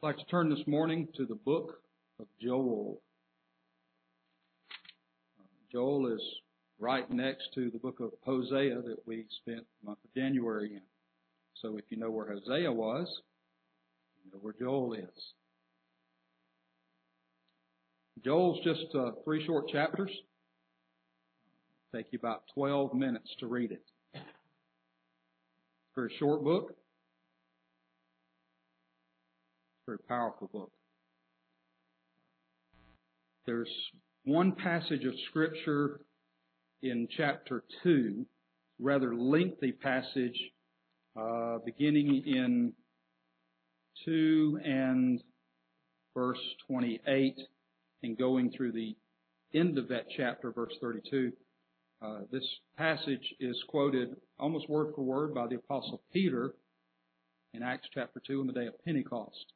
I'd like to turn this morning to the book of Joel. Joel is right next to the book of Hosea that we spent the month of January in. So if you know where Hosea was, you know where Joel is. Joel's just uh, three short chapters. Take you about 12 minutes to read it. It's a very short book. Very powerful book. There's one passage of scripture in chapter 2, rather lengthy passage, uh, beginning in 2 and verse 28 and going through the end of that chapter, verse 32. Uh, this passage is quoted almost word for word by the apostle Peter in Acts chapter 2 on the day of Pentecost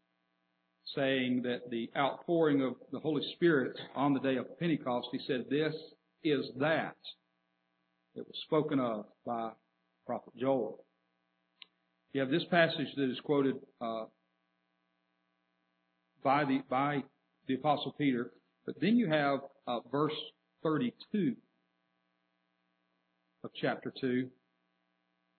saying that the outpouring of the Holy Spirit on the day of Pentecost, he said, this is that. It was spoken of by Prophet Joel. You have this passage that is quoted uh, by the by the Apostle Peter, but then you have uh, verse 32 of chapter 2,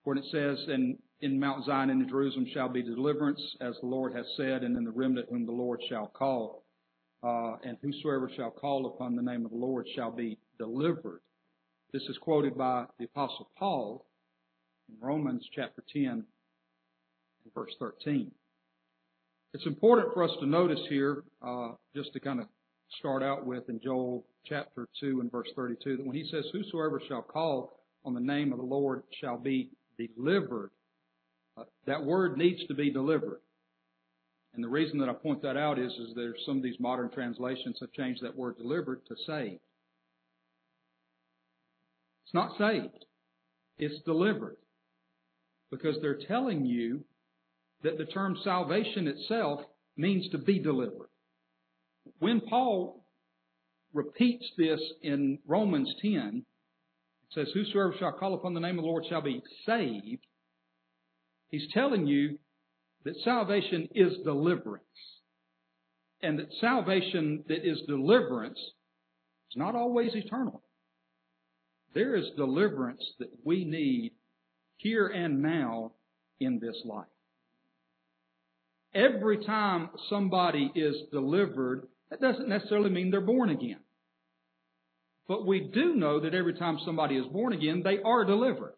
where it says, "And in Mount Zion and in Jerusalem shall be deliverance, as the Lord has said, and in the remnant whom the Lord shall call. Uh, and whosoever shall call upon the name of the Lord shall be delivered. This is quoted by the Apostle Paul in Romans chapter 10 and verse 13. It's important for us to notice here, uh, just to kind of start out with in Joel chapter 2 and verse 32, that when he says, Whosoever shall call on the name of the Lord shall be delivered. That word needs to be delivered. And the reason that I point that out is, is there's some of these modern translations have changed that word delivered to saved. It's not saved. It's delivered. Because they're telling you that the term salvation itself means to be delivered. When Paul repeats this in Romans 10, it says, Whosoever shall call upon the name of the Lord shall be saved. He's telling you that salvation is deliverance. And that salvation that is deliverance is not always eternal. There is deliverance that we need here and now in this life. Every time somebody is delivered, that doesn't necessarily mean they're born again. But we do know that every time somebody is born again, they are delivered.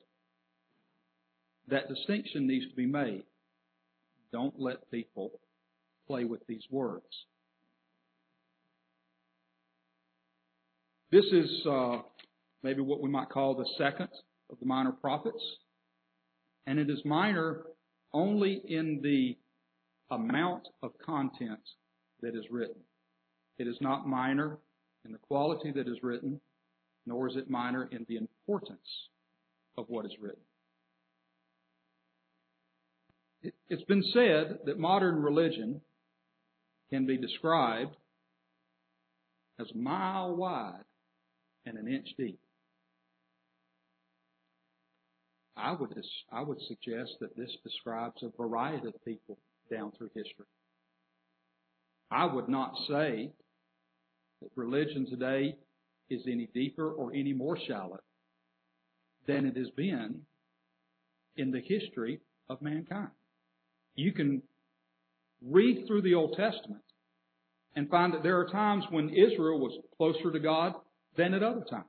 That distinction needs to be made. Don't let people play with these words. This is uh, maybe what we might call the second of the minor prophets. And it is minor only in the amount of content that is written. It is not minor in the quality that is written, nor is it minor in the importance of what is written. It's been said that modern religion can be described as a mile wide and an inch deep. I would, I would suggest that this describes a variety of people down through history. I would not say that religion today is any deeper or any more shallow than it has been in the history of mankind. You can read through the Old Testament and find that there are times when Israel was closer to God than at other times.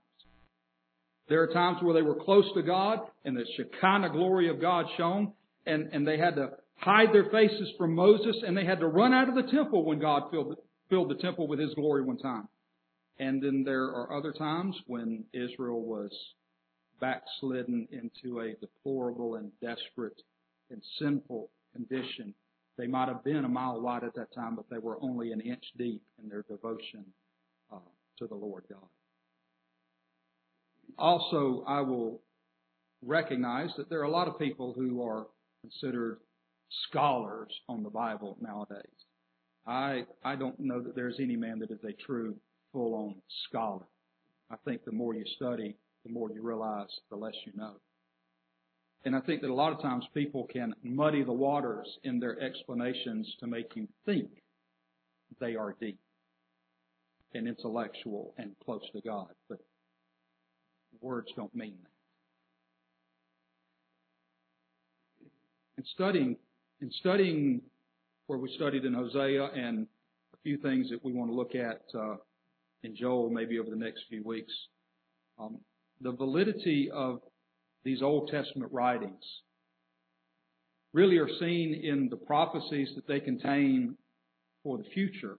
There are times where they were close to God and the Shekinah glory of God shone and, and they had to hide their faces from Moses and they had to run out of the temple when God filled, filled the temple with His glory one time. And then there are other times when Israel was backslidden into a deplorable and desperate and sinful condition. They might have been a mile wide at that time, but they were only an inch deep in their devotion uh, to the Lord God. Also, I will recognize that there are a lot of people who are considered scholars on the Bible nowadays. I I don't know that there's any man that is a true full-on scholar. I think the more you study, the more you realize, the less you know. And I think that a lot of times people can muddy the waters in their explanations to make you think they are deep and intellectual and close to God. But words don't mean that. In studying, in studying where we studied in Hosea and a few things that we want to look at uh, in Joel maybe over the next few weeks, um, the validity of these Old Testament writings really are seen in the prophecies that they contain for the future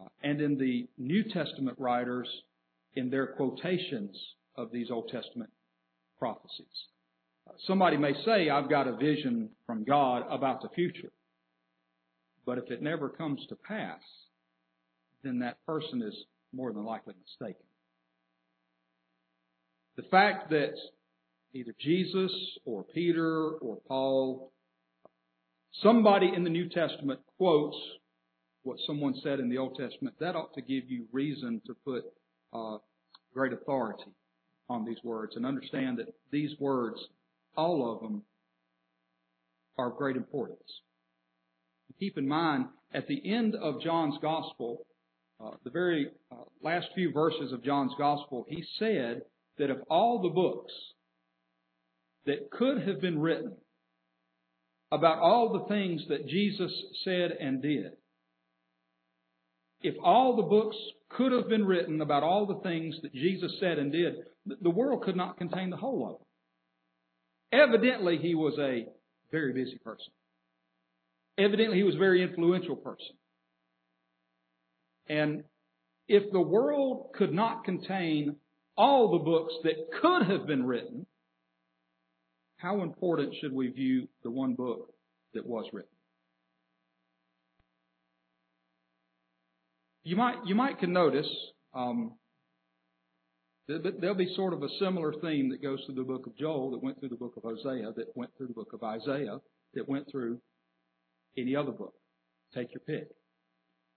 uh, and in the New Testament writers in their quotations of these Old Testament prophecies. Somebody may say, I've got a vision from God about the future. But if it never comes to pass, then that person is more than likely mistaken. The fact that either Jesus or Peter or Paul, somebody in the New Testament quotes what someone said in the Old Testament, that ought to give you reason to put uh, great authority on these words and understand that these words, all of them, are of great importance. Keep in mind, at the end of John's Gospel, uh, the very uh, last few verses of John's Gospel, he said that of all the books that could have been written about all the things that Jesus said and did, if all the books could have been written about all the things that Jesus said and did, the world could not contain the whole of them. Evidently, he was a very busy person. Evidently, he was a very influential person. And if the world could not contain all the books that could have been written, how important should we view the one book that was written? You might you might can notice um, that there'll be sort of a similar theme that goes through the book of Joel, that went through the book of Hosea, that went through the book of Isaiah, that went through any other book. Take your pick.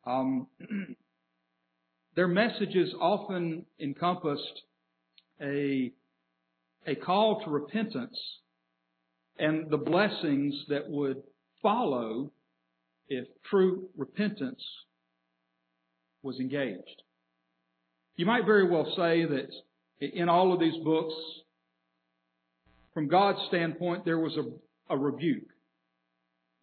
Um, their messages often encompassed a a call to repentance and the blessings that would follow if true repentance was engaged. You might very well say that in all of these books, from God's standpoint, there was a, a rebuke.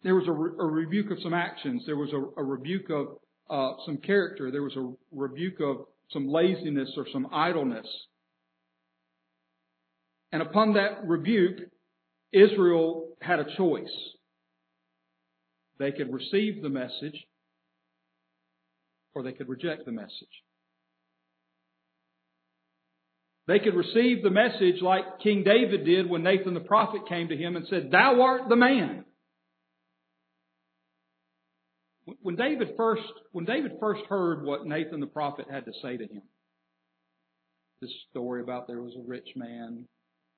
There was a, re- a, rebuke of some actions. There was a, a rebuke of uh, some character. There was a rebuke of some laziness or some idleness. And upon that rebuke, Israel had a choice. They could receive the message or they could reject the message. They could receive the message like King David did when Nathan the prophet came to him and said, Thou art the man. When David first, when David first heard what Nathan the prophet had to say to him, this story about there was a rich man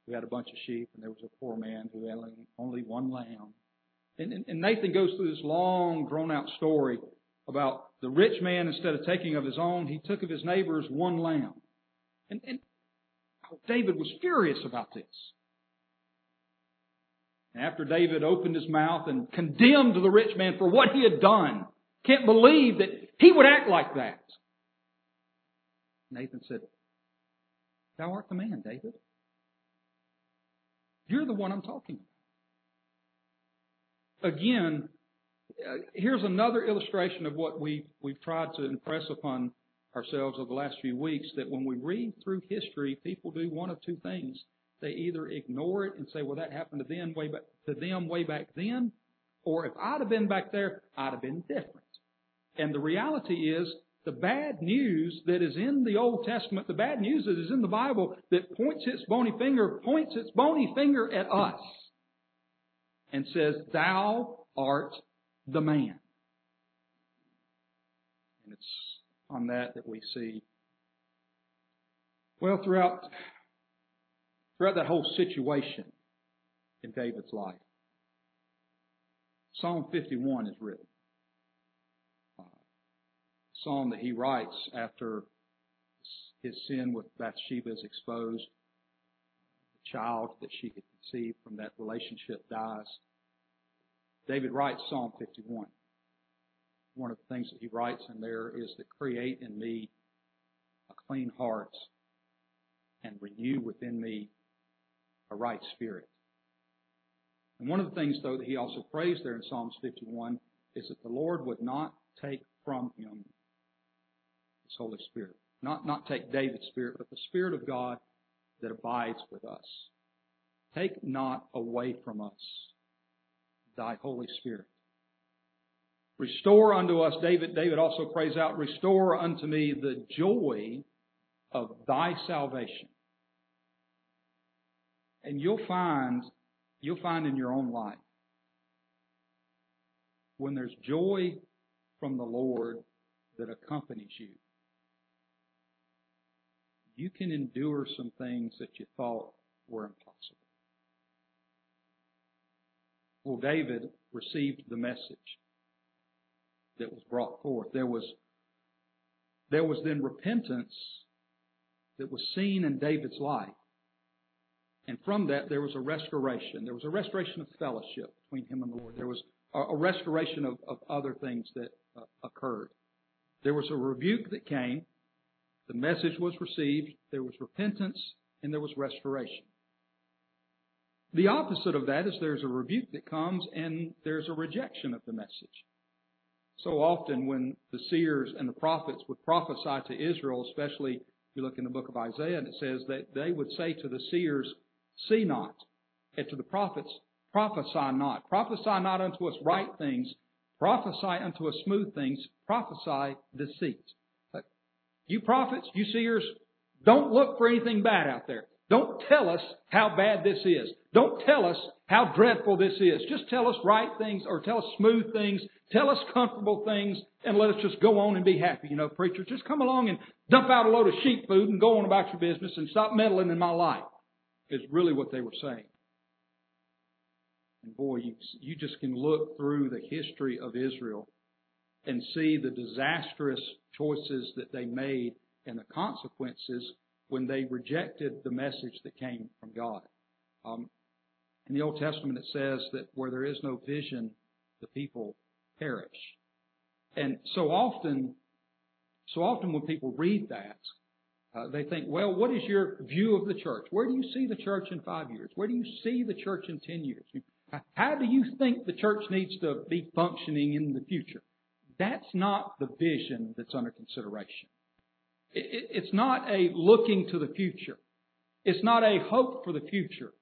who had a bunch of sheep and there was a poor man who had only one lamb. And, and, and Nathan goes through this long, drawn out story about the rich man, instead of taking of his own, he took of his neighbor's one lamb. And, and David was furious about this. And after David opened his mouth and condemned the rich man for what he had done, can't believe that he would act like that. Nathan said, Thou art the man, David. You're the one I'm talking about. Again, uh, here's another illustration of what we, we've tried to impress upon ourselves over the last few weeks that when we read through history, people do one of two things. They either ignore it and say, well, that happened to them way back, to them way back then, or if I'd have been back there, I'd have been different. And the reality is, the bad news that is in the Old Testament, the bad news that is in the Bible that points its bony finger, points its bony finger at us and says, Thou art the man. And it's on that that we see, well, throughout, throughout that whole situation in David's life. Psalm 51 is written. That he writes after his sin with Bathsheba is exposed. The child that she had conceived from that relationship dies. David writes Psalm 51. One of the things that he writes in there is that create in me a clean heart and renew within me a right spirit. And one of the things, though, that he also prays there in Psalms 51 is that the Lord would not take from him his Holy Spirit. Not, not take David's Spirit, but the Spirit of God that abides with us. Take not away from us thy Holy Spirit. Restore unto us, David, David also prays out, restore unto me the joy of thy salvation. And you'll find, you'll find in your own life, when there's joy from the Lord that accompanies you, you can endure some things that you thought were impossible. Well, David received the message that was brought forth. There was, there was then repentance that was seen in David's life. And from that, there was a restoration. There was a restoration of fellowship between him and the Lord. There was a, restoration of, of, other things that uh, occurred. There was a rebuke that came. The message was received. There was repentance and there was restoration. The opposite of that is there's a rebuke that comes and there's a rejection of the message. So often when the seers and the prophets would prophesy to Israel, especially if you look in the book of Isaiah, and it says that they would say to the seers, see not, and to the prophets, prophesy not. Prophesy not unto us right things, prophesy unto us smooth things, prophesy deceit. You prophets, you seers, don't look for anything bad out there. Don't tell us how bad this is. Don't tell us how dreadful this is. Just tell us right things or tell us smooth things. Tell us comfortable things and let us just go on and be happy. You know, preacher, just come along and dump out a load of sheep food and go on about your business and stop meddling in my life is really what they were saying. And boy, you, you just can look through the history of Israel and see the disastrous choices that they made and the consequences when they rejected the message that came from God. Um, in the Old Testament, it says that where there is no vision, the people perish. And so often, so often when people read that, uh, they think, well, what is your view of the church? Where do you see the church in five years? Where do you see the church in ten years? How do you think the church needs to be functioning in the future? That's not the vision that's under consideration. It's not a looking to the future. It's not a hope for the future.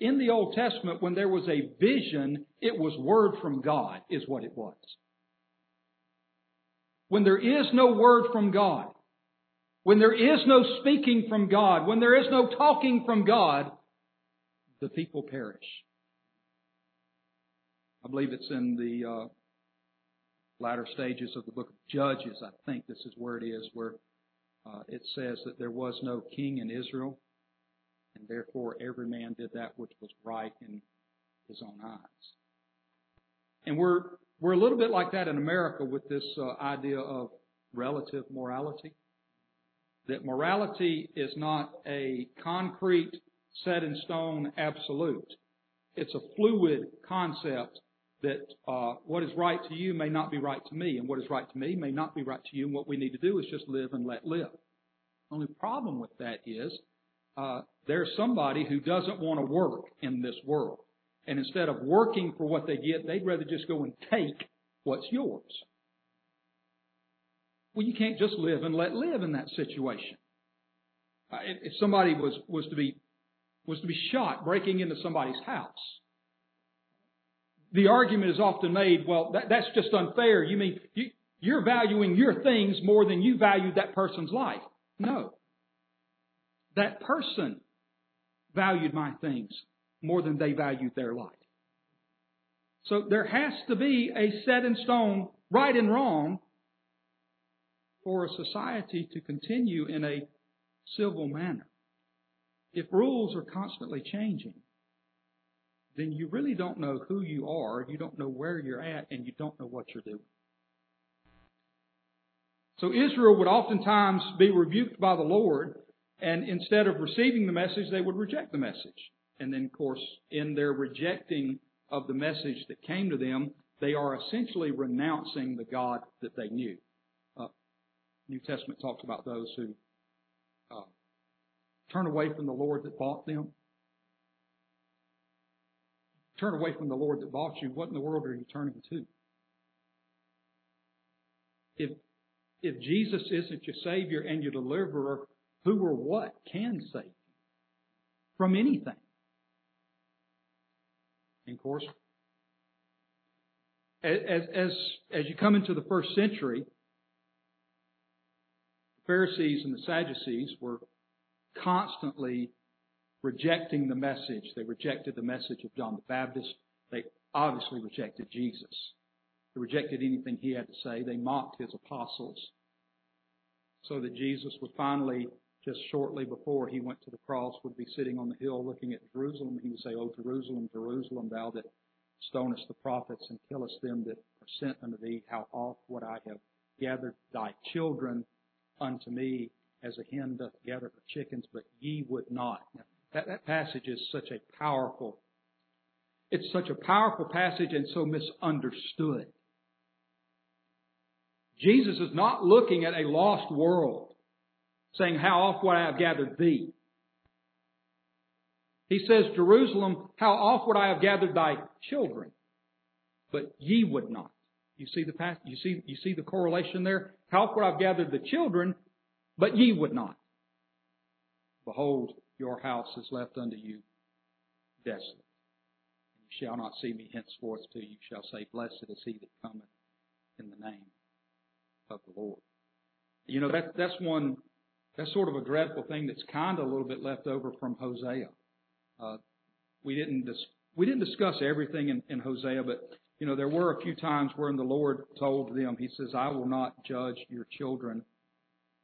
In the Old Testament, when there was a vision, it was word from God, is what it was. When there is no word from God, when there is no speaking from God, when there is no talking from God, the people perish. I believe it's in the uh, latter stages of the book of Judges. I think this is where it is, where uh, it says that there was no king in Israel, and therefore every man did that which was right in his own eyes. And we're we're a little bit like that in America with this uh, idea of relative morality. That morality is not a concrete, set in stone absolute. It's a fluid concept that uh, what is right to you may not be right to me, and what is right to me may not be right to you, and what we need to do is just live and let live. The only problem with that is uh, there's somebody who doesn't want to work in this world. And instead of working for what they get, they'd rather just go and take what's yours. Well, you can't just live and let live in that situation. Uh, if somebody was, was to be was to be shot breaking into somebody's house, the argument is often made, well, that, that's just unfair. You mean you, you're valuing your things more than you value that person's life. No. That person valued my things more than they valued their life. So there has to be a set in stone right and wrong for a society to continue in a civil manner. If rules are constantly changing, then you really don't know who you are, you don't know where you're at, and you don't know what you're doing. So Israel would oftentimes be rebuked by the Lord, And instead of receiving the message, they would reject the message. And then, of course, in their rejecting of the message that came to them, they are essentially renouncing the God that they knew. Uh, New Testament talks about those who uh, turn away from the Lord that bought them. Turn away from the Lord that bought you. What in the world are you turning to? If if Jesus isn't your Savior and your deliverer, who or what can save you from anything? And of course, as, as, as you come into the first century, the Pharisees and the Sadducees were constantly rejecting the message. They rejected the message of John the Baptist. They obviously rejected Jesus. They rejected anything he had to say. They mocked his apostles. So that Jesus would finally, just shortly before he went to the cross, would be sitting on the hill looking at Jerusalem. He would say, O Jerusalem, Jerusalem, thou that stonest the prophets and killest them that are sent unto thee, how oft would I have gathered thy children unto me as a hen doth gather her chickens, but ye would not. Now, that, that passage is such a powerful, it's such a powerful passage and so misunderstood. Jesus is not looking at a lost world saying, How oft would I have gathered thee? He says, Jerusalem, how oft would I have gathered thy children? But ye would not. You see the past, you see, you see the correlation there? How oft would I have gathered the children, but ye would not? Behold, your house is left unto you desolate. And you shall not see me henceforth till you shall say, Blessed is he that cometh in the name of the Lord. You know, that, that's one, that's sort of a dreadful thing that's kind of a little bit left over from Hosea. Uh, we didn't dis- we didn't discuss everything in, in Hosea, but you know there were a few times when the Lord told them, He says, "I will not judge your children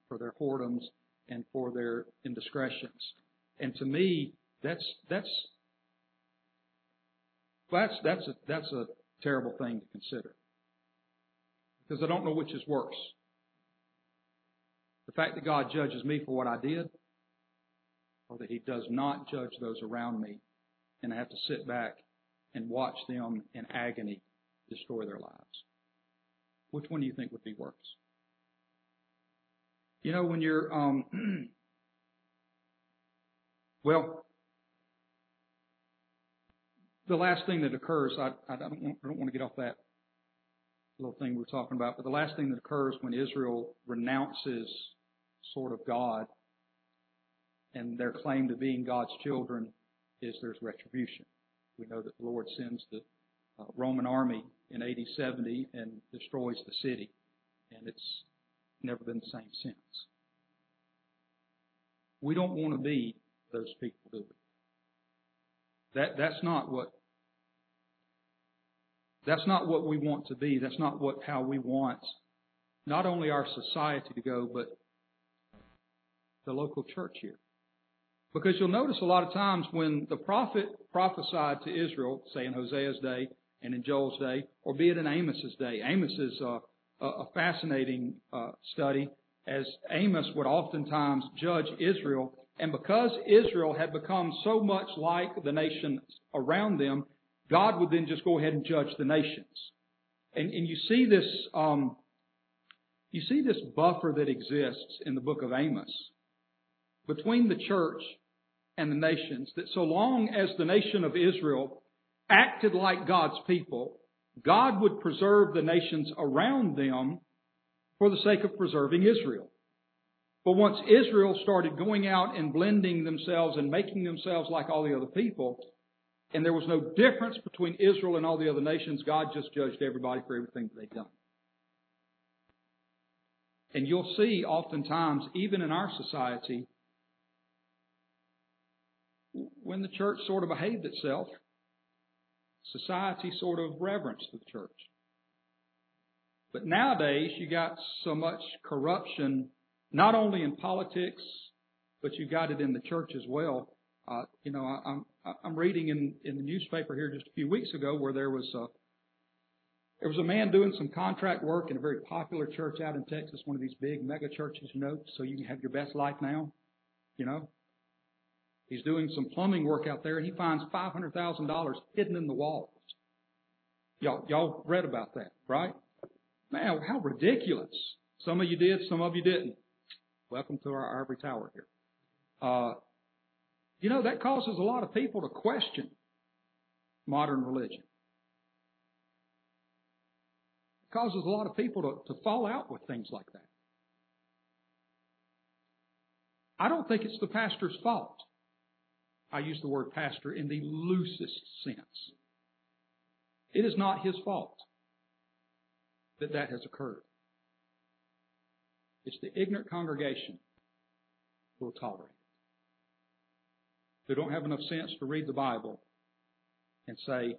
for their whoredoms and for their indiscretions." And to me, that's that's that's that's a that's a terrible thing to consider because I don't know which is worse. The fact that God judges me for what I did, or that He does not judge those around me, and I have to sit back and watch them in agony destroy their lives. Which one do you think would be worse? You know, when you're, um, well, the last thing that occurs, I, I, don't want, I don't want to get off that little thing we are talking about, but the last thing that occurs when Israel renounces sort of God and their claim to being God's children is there's retribution. We know that the Lord sends the uh, Roman army in AD 70 and destroys the city, and it's never been the same since. We don't want to be those people, do? That, that's not what that's not what we want to be. That's not what how we want not only our society to go, but the local church here. Because you'll notice a lot of times when the prophet prophesied to Israel, say in Hosea's day and in Joel's day, or be it in Amos's day. Amos is a, a fascinating uh, study, as Amos would oftentimes judge Israel, and because Israel had become so much like the nations around them, God would then just go ahead and judge the nations. And, and you see this, um, you see this buffer that exists in the book of Amos between the church and the nations that so long as the nation of Israel acted like God's people, God would preserve the nations around them for the sake of preserving Israel. But once Israel started going out and blending themselves and making themselves like all the other people, and there was no difference between Israel and all the other nations, God just judged everybody for everything that they'd done. And you'll see oftentimes, even in our society, when the church sort of behaved itself, society sort of reverenced the church. But nowadays, you got so much corruption, not only in politics, but you got it in the church as well. Uh, you know, I, I'm I'm reading in in the newspaper here just a few weeks ago where there was a there was a man doing some contract work in a very popular church out in Texas, one of these big mega churches, you know, so you can have your best life now. You know? He's doing some plumbing work out there and he finds $500,000 hidden in the walls. Y'all, y'all read about that, right? Man, how ridiculous. Some of you did, some of you didn't. Welcome to our ivory tower here. Uh, you know, that causes a lot of people to question modern religion. It causes a lot of people to, to fall out with things like that. I don't think it's the pastor's fault. I use the word pastor in the loosest sense. It is not his fault that that has occurred. It's the ignorant congregation who will tolerate it. Who don't have enough sense to read the Bible and say,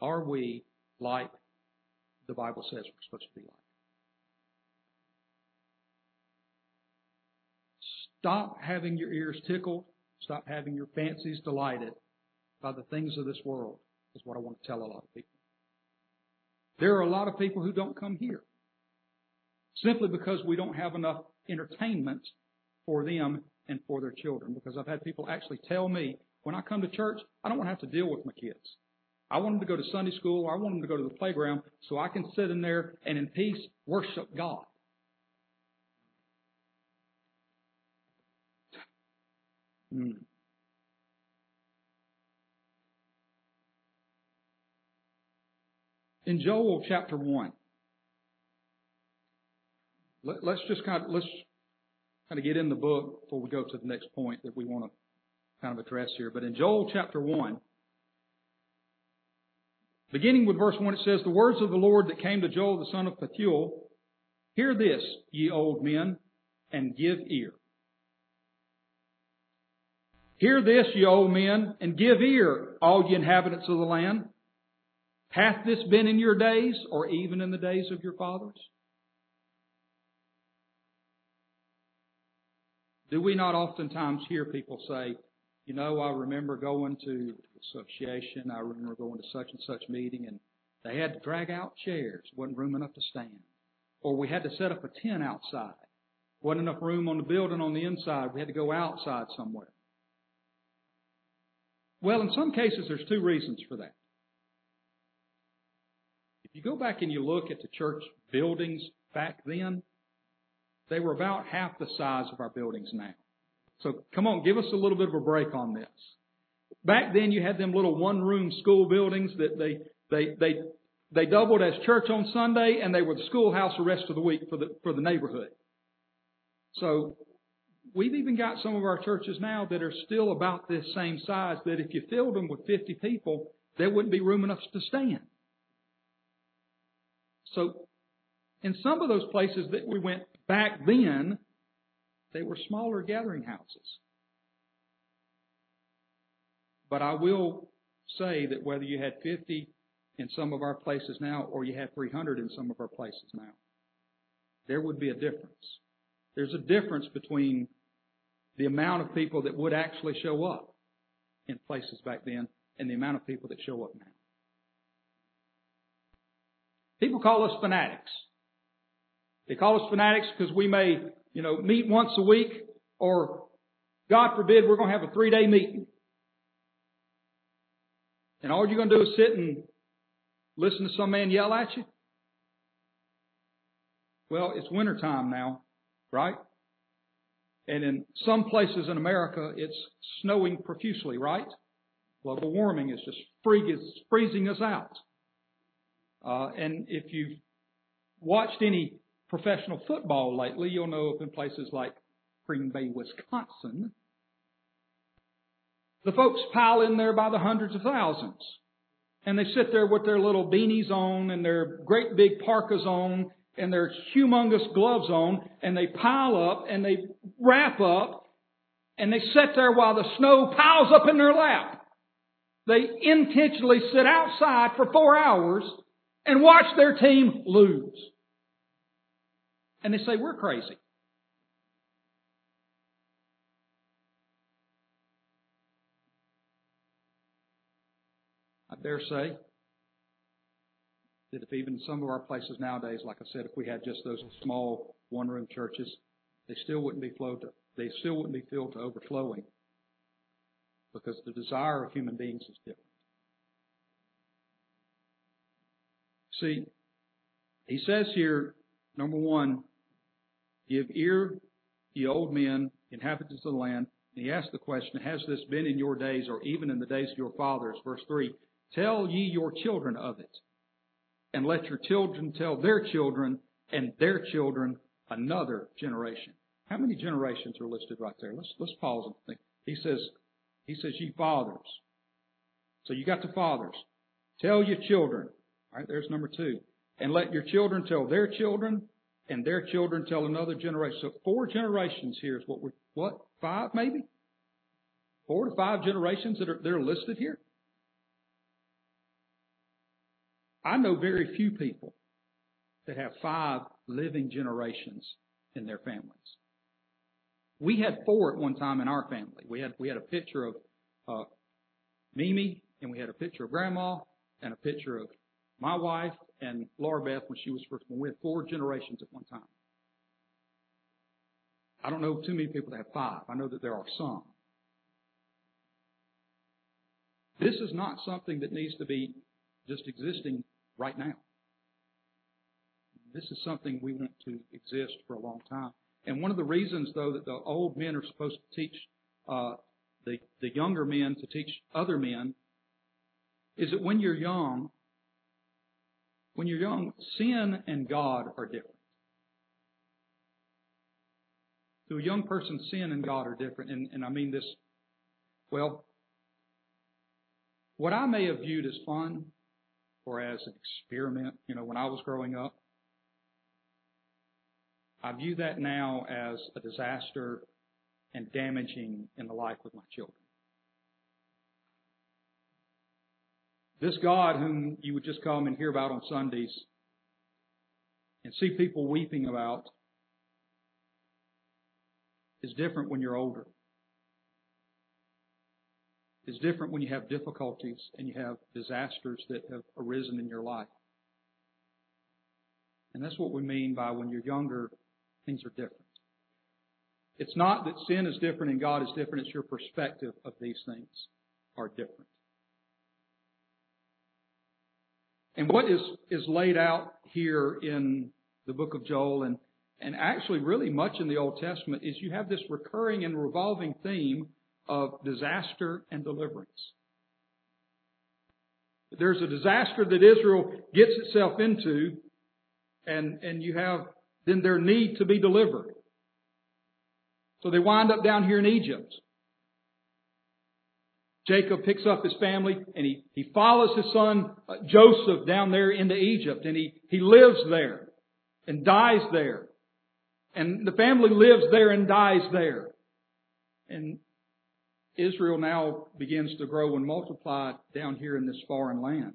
are we like the Bible says we're supposed to be like? Stop having your ears tickled. Stop having your fancies delighted by the things of this world, is what I want to tell a lot of people. There are a lot of people who don't come here simply because we don't have enough entertainment for them and for their children. Because I've had people actually tell me, when I come to church, I don't want to have to deal with my kids. I want them to go to Sunday school I want them to go to the playground so I can sit in there and in peace worship God. Hmm. In Joel chapter 1, let, us just kind of, let's kind of get in the book before we go to the next point that we want to kind of address here. But in Joel chapter 1, beginning with verse 1, it says, The words of the Lord that came to Joel the son of Pethuel, Hear this, ye old men, and give ear. Hear this, ye old men, and give ear, all ye inhabitants of the land. Hath this been in your days, or even in the days of your fathers? Do we not oftentimes hear people say, you know, I remember going to association, I remember going to such and such meeting, and they had to drag out chairs, wasn't room enough to stand. Or we had to set up a tent outside. Wasn't enough room on the building on the inside. We had to go outside somewhere. Well, in some cases, there's two reasons for that. If you go back and you look at the church buildings back then, they were about half the size of our buildings now. So come on, give us a little bit of a break on this. Back then you had them little one room school buildings that they, they, they, they doubled as church on Sunday and they were the schoolhouse the rest of the week for the, for the neighborhood. So we've even got some of our churches now that are still about this same size that if you filled them with 50 people, there wouldn't be room enough to stand. So in some of those places that we went back then, they were smaller gathering houses. But I will say that whether you had 50 in some of our places now or you had 300 in some of our places now, there would be a difference. There's a difference between the amount of people that would actually show up in places back then and the amount of people that show up now. People call us fanatics. They call us fanatics because we may, you know, meet once a week or God forbid we're going to have a three day meeting. And all you're going to do is sit and listen to some man yell at you? Well, it's wintertime now, right? And in some places in America, it's snowing profusely, right? Global warming is just freezing us out. Uh, and if you've watched any professional football lately, you'll know of in places like Green Bay, Wisconsin, the folks pile in there by the hundreds of thousands. And they sit there with their little beanies on and their great big parkas on and their humongous gloves on and they pile up and they wrap up and they sit there while the snow piles up in their lap. They intentionally sit outside for four hours and watch their team lose. And they say, we're crazy. I dare say that if even some of our places nowadays, like I said, if we had just those small one room churches, they still wouldn't be flowed to, they still wouldn't be filled to overflowing because the desire of human beings is different. See, he says here, number one, give ear, ye old men, inhabitants of the land. And he asks the question, has this been in your days or even in the days of your fathers? Verse 3, tell ye your children of it, and let your children tell their children and their children another generation. How many generations are listed right there? Let's, let's pause and think. He says, he says, ye fathers. So you got the fathers. Tell your children. All right, there's number two. And let your children tell their children, and their children tell another generation. So four generations here is what we what? Five maybe? Four to five generations that are, that are listed here? I know very few people that have five living generations in their families. We had four at one time in our family. We had we had a picture of uh, Mimi, and we had a picture of Grandma, and a picture of my wife and Laura Beth when she was first born. We had four generations at one time. I don't know too many people that have five. I know that there are some. This is not something that needs to be just existing right now. This is something we want to exist for a long time. And one of the reasons, though, that the old men are supposed to teach uh, the, the younger men to teach other men is that when you're young, when you're young, sin and God are different. To a young person, sin and God are different. And, and I mean this, well, what I may have viewed as fun or as an experiment, you know, when I was growing up, I view that now as a disaster and damaging in the life of my children. This God, whom you would just come and hear about on Sundays and see people weeping about, is different when you're older. It's different when you have difficulties and you have disasters that have arisen in your life. And that's what we mean by when you're younger, things are different. It's not that sin is different and God is different, it's your perspective of these things are different. And what is, is laid out here in the book of Joel and, and actually really much in the Old Testament is you have this recurring and revolving theme of disaster and deliverance. There's a disaster that Israel gets itself into and, and you have then their need to be delivered. So they wind up down here in Egypt. Jacob picks up his family and he, he follows his son uh, Joseph down there into Egypt and he, he lives there and dies there. And the family lives there and dies there. And Israel now begins to grow and multiply down here in this foreign land.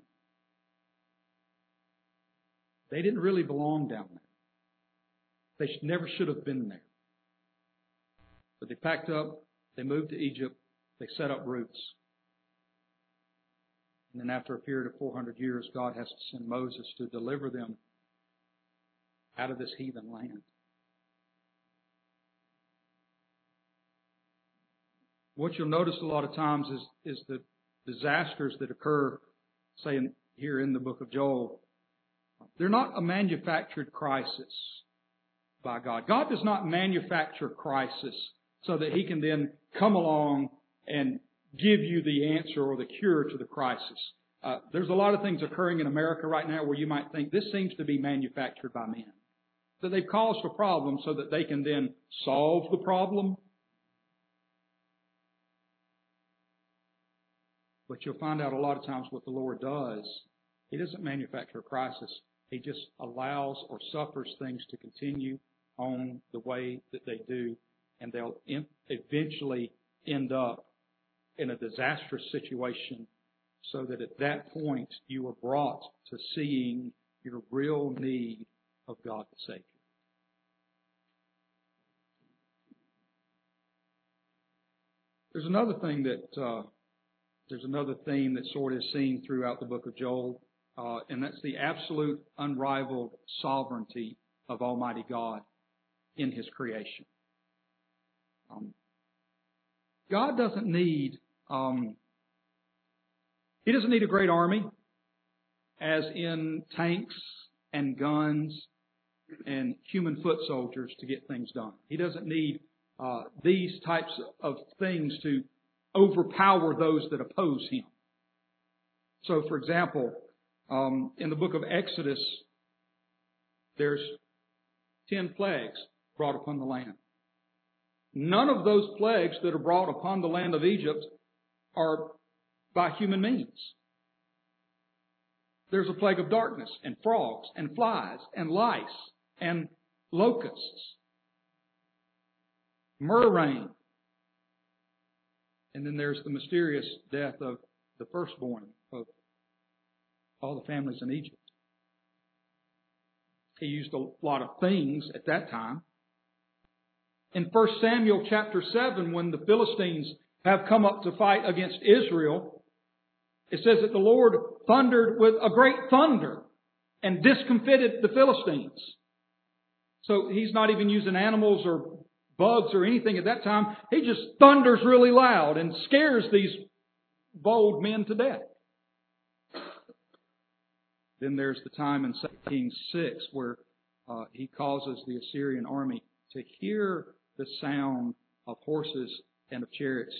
They didn't really belong down there. They never should have been there. But they packed up, they moved to Egypt, they set up roots. And then after a period of 400 years, God has to send Moses to deliver them out of this heathen land. What you'll notice a lot of times is, is the disasters that occur, say in, here in the book of Joel, they're not a manufactured crisis by God. God does not manufacture crisis so that He can then come along and give you the answer or the cure to the crisis. Uh, there's a lot of things occurring in America right now where you might think this seems to be manufactured by men. That they've caused a problem so that they can then solve the problem. But you'll find out a lot of times what the Lord does. He doesn't manufacture a crisis. He just allows or suffers things to continue on the way that they do, and they'll eventually end up in a disastrous situation so that at that point you are brought to seeing your real need of God the Savior. There's another thing that uh, there's another theme that sort of is seen throughout the book of Joel, uh, and that's the absolute unrivaled sovereignty of Almighty God in His creation. Um, God doesn't need um, He doesn't need a great army, as in tanks and guns and human foot soldiers to get things done. He doesn't need uh, these types of things to overpower those that oppose him. So, for example, um, in the book of Exodus, there's ten plagues brought upon the land. None of those plagues that are brought upon the land of Egypt are by human means. There's a plague of darkness and frogs and flies and lice and locusts, murrain, and then there's the mysterious death of the firstborn of all the families in Egypt. He used a lot of things at that time. In 1 Samuel chapter 7, when the Philistines have come up to fight against Israel, it says that the Lord thundered with a great thunder and discomfited the Philistines. So he's not even using animals or bugs or anything at that time. He just thunders really loud and scares these bold men to death. Then there's the time in 2 Kings 6 where uh, he causes the Assyrian army to hear the sound of horses and of chariots.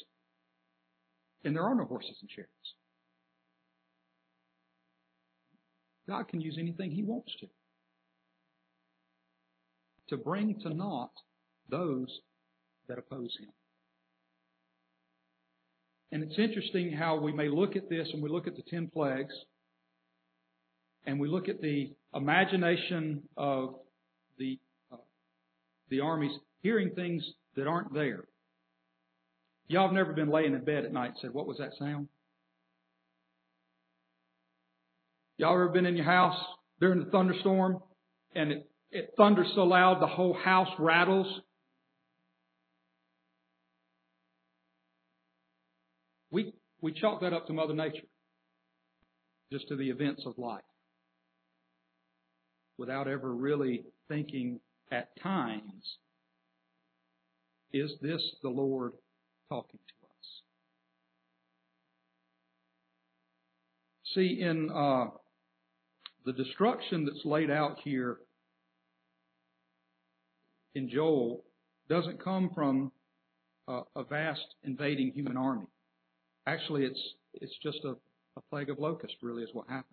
And there are no horses and chariots. God can use anything He wants to. To bring to naught those that oppose Him. And it's interesting how we may look at this and we look at the ten plagues and we look at the imagination of the, uh, the armies hearing things that aren't there. Y'all have never been laying in bed at night and said, what was that sound? Y'all ever been in your house during the thunderstorm and it, it thunders so loud the whole house rattles? We, we chalk that up to Mother Nature, just to the events of life, without ever really thinking at times, is this the Lord talking to us? See, in uh, the destruction that's laid out here in Joel doesn't come from uh, a vast invading human army. Actually, it's it's just a, a plague of locusts. Really, is what happens.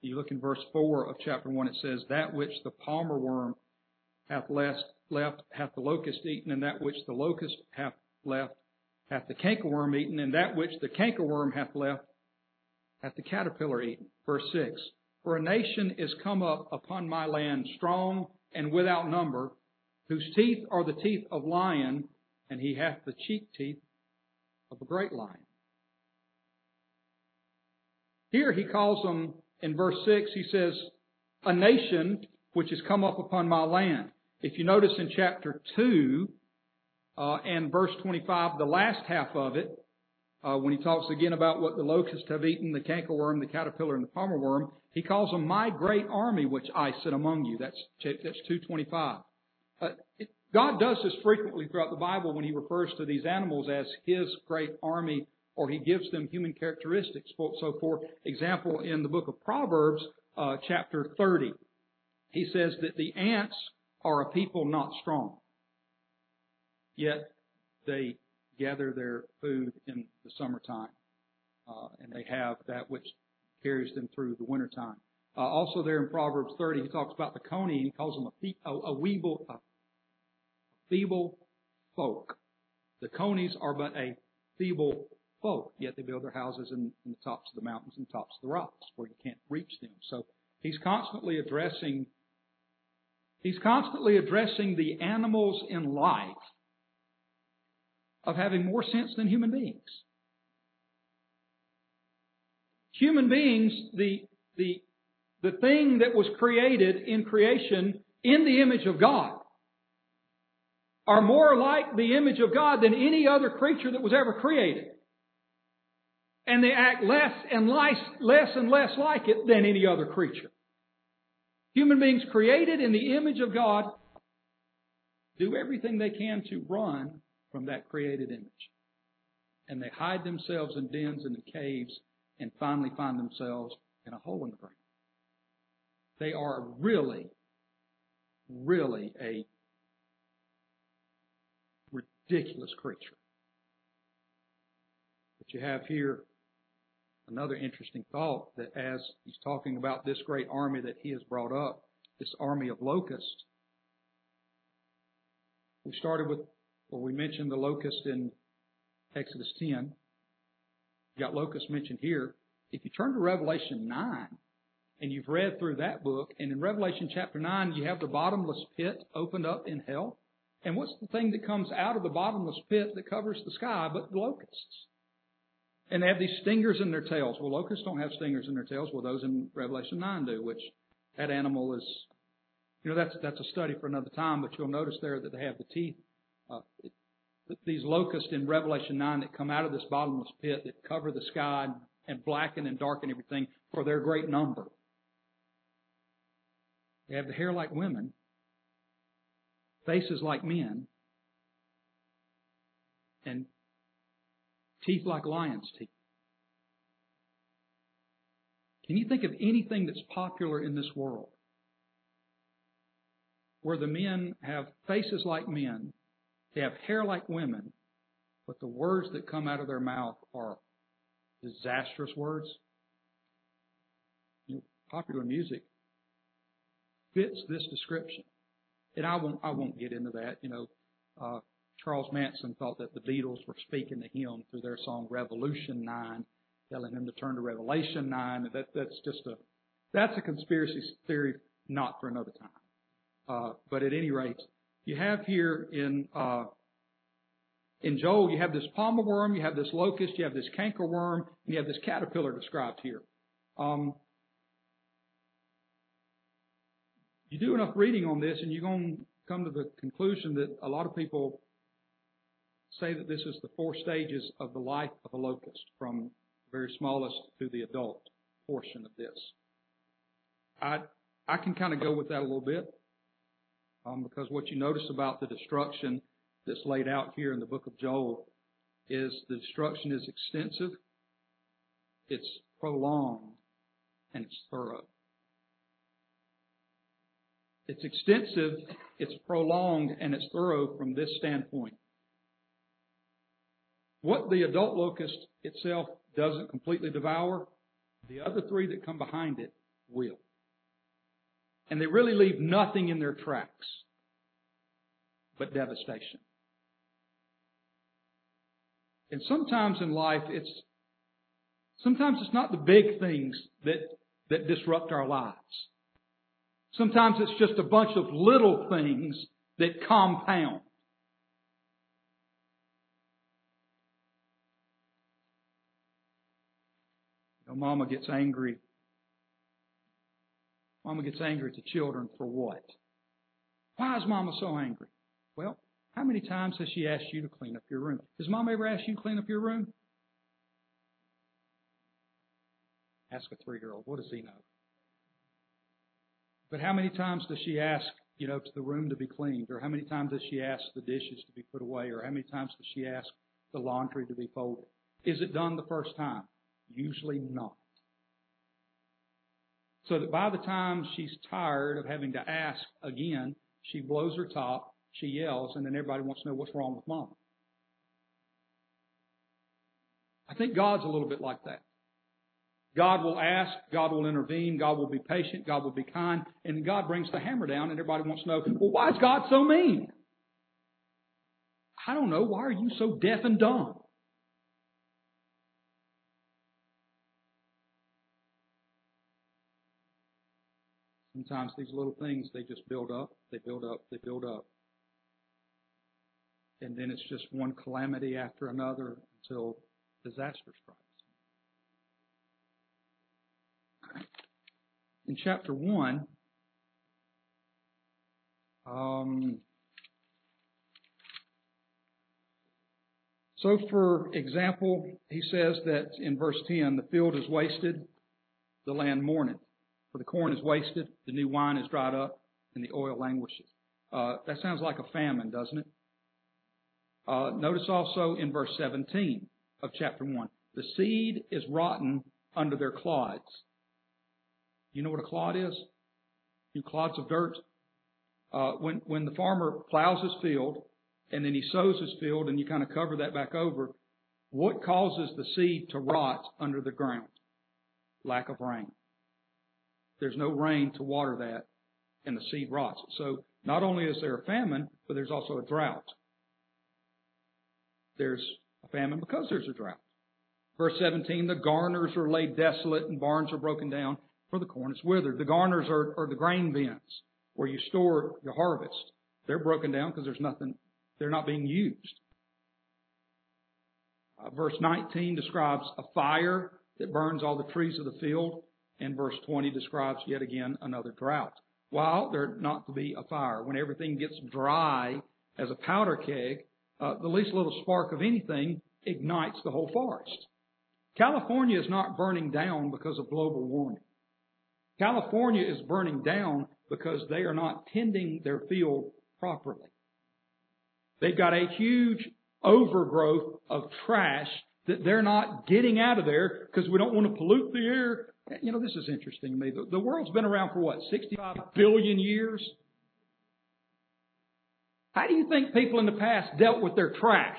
You look in verse four of chapter one. It says, "That which the palmer worm hath left, left hath the locust eaten, and that which the locust hath left hath the cankerworm eaten, and that which the cankerworm hath left hath the caterpillar eaten." Verse six. For a nation is come up upon my land strong and without number, whose teeth are the teeth of lion, and he hath the cheek teeth of a great lion. Here he calls them, in verse 6, he says, a nation which has come up upon my land. If you notice in chapter 2 uh, and verse 25, the last half of it, uh, when he talks again about what the locusts have eaten, the cankerworm, the caterpillar, and the palmer worm, he calls them my great army which I sit among you. That's, that's 225. Uh, it, God does this frequently throughout the Bible when he refers to these animals as his great army or he gives them human characteristics. So, for example, in the book of Proverbs, uh, chapter 30, he says that the ants are a people not strong, yet they gather their food in the summertime, uh, and they have that which carries them through the wintertime. Uh, also, there in Proverbs 30, he talks about the coney, and he calls them a, a, a weeble, a feeble folk. The conies are but a feeble folk, yet they build their houses in, in the tops of the mountains and tops of the rocks where you can't reach them. So he's constantly addressing he's constantly addressing the animals in life of having more sense than human beings. Human beings, the the the thing that was created in creation in the image of God are more like the image of God than any other creature that was ever created. And they act less and less, less and less like it than any other creature. Human beings created in the image of God, do everything they can to run from that created image. And they hide themselves in dens and in caves and finally find themselves in a hole in the ground. They are really, really a ridiculous creature. But you have here another interesting thought that as he's talking about this great army that he has brought up, this army of locusts, we started with, or we mentioned the locust in Exodus 10. You got locusts mentioned here. If you turn to Revelation 9, and you've read through that book, and in Revelation chapter 9, you have the bottomless pit opened up in hell. And what's the thing that comes out of the bottomless pit that covers the sky but locusts? And they have these stingers in their tails. Well, locusts don't have stingers in their tails. Well, those in Revelation 9 do, which that animal is, you know, that's, that's a study for another time, but you'll notice there that they have the teeth. Uh, it, these locusts in Revelation 9 that come out of this bottomless pit that cover the sky and blacken and darken everything for their great number. They have the hair like women, faces like men, and teeth like lions' teeth. Can you think of anything that's popular in this world where the men have faces like men, they have hair like women, but the words that come out of their mouth are disastrous words? You know, popular music fits this description. And I won't, I won't get into that. You know, uh, Charles Manson thought that the Beatles were speaking to him through their song Revolution 9, telling him to turn to Revelation 9. That, that's just a, that's a conspiracy theory not for another time. Uh, but at any rate, you have here in, uh, in Joel, you have this palmer worm, you have this locust, you have this canker worm, and you have this caterpillar described here. Um, you do enough reading on this, and you're going to come to the conclusion that a lot of people say that this is the four stages of the life of a locust, from the very smallest to the adult portion of this. I I can kind of go with that a little bit, um, because what you notice about the destruction that's laid out here in the book of Joel is the destruction is extensive, it's prolonged, and it's thorough. It's extensive, it's prolonged, and it's thorough from this standpoint. What the adult locust itself doesn't completely devour, the other three that come behind it will. And they really leave nothing in their tracks but devastation. And sometimes in life, it's sometimes it's not the big things that that disrupt our lives. Sometimes it's just a bunch of little things that compound. Mama gets angry. Mama gets angry at the children for what? Why is mama so angry? Well, how many times has she asked you to clean up your room? Has mom ever asked you to clean up your room? Ask a three year old. What does he know? But how many times does she ask, you know, to the room to be cleaned? Or how many times does she ask the dishes to be put away? Or how many times does she ask the laundry to be folded? Is it done the first time? Usually not. So that by the time she's tired of having to ask again, she blows her top, she yells, and then everybody wants to know what's wrong with mom. I think God's a little bit like that. God will ask, God will intervene, God will be patient, God will be kind, and God brings the hammer down, and everybody wants to know, well, why is God so mean? I don't know. Why are you so deaf and dumb? Sometimes these little things, they just build up, they build up, they build up. And then it's just one calamity after another until disaster strikes. in chapter 1, um, so for example, he says that in verse 10, the field is wasted, the land mourneth. For the corn is wasted, the new wine is dried up, and the oil languishes. Uh, that sounds like a famine, doesn't it? Uh, notice also in verse 17 of chapter 1, the seed is rotten under their clods. You know what a clod is? You clods of dirt. Uh, when when the farmer plows his field and then he sows his field and you kind of cover that back over, what causes the seed to rot under the ground? Lack of rain. There's no rain to water that, and the seed rots. So not only is there a famine, but there's also a drought. There's a famine because there's a drought. Verse 17, the garners are laid desolate and barns are broken down, for the corn is withered. The garners are, are the grain bins where you store your harvest. They're broken down because there's nothing, they're not being used. Uh, verse 19 describes a fire that burns all the trees of the field, and verse 20 describes yet again another drought. While there not to be a fire, when everything gets dry as a powder keg, uh, the least little spark of anything ignites the whole forest. California is not burning down because of global warming. California is burning down because they are not tending their field properly. They've got a huge overgrowth of trash that they're not getting out of there because we don't want to pollute the air. You know, this is interesting to me. The, the world's been around for what, 65 billion years? How do you think people in the past dealt with their trash?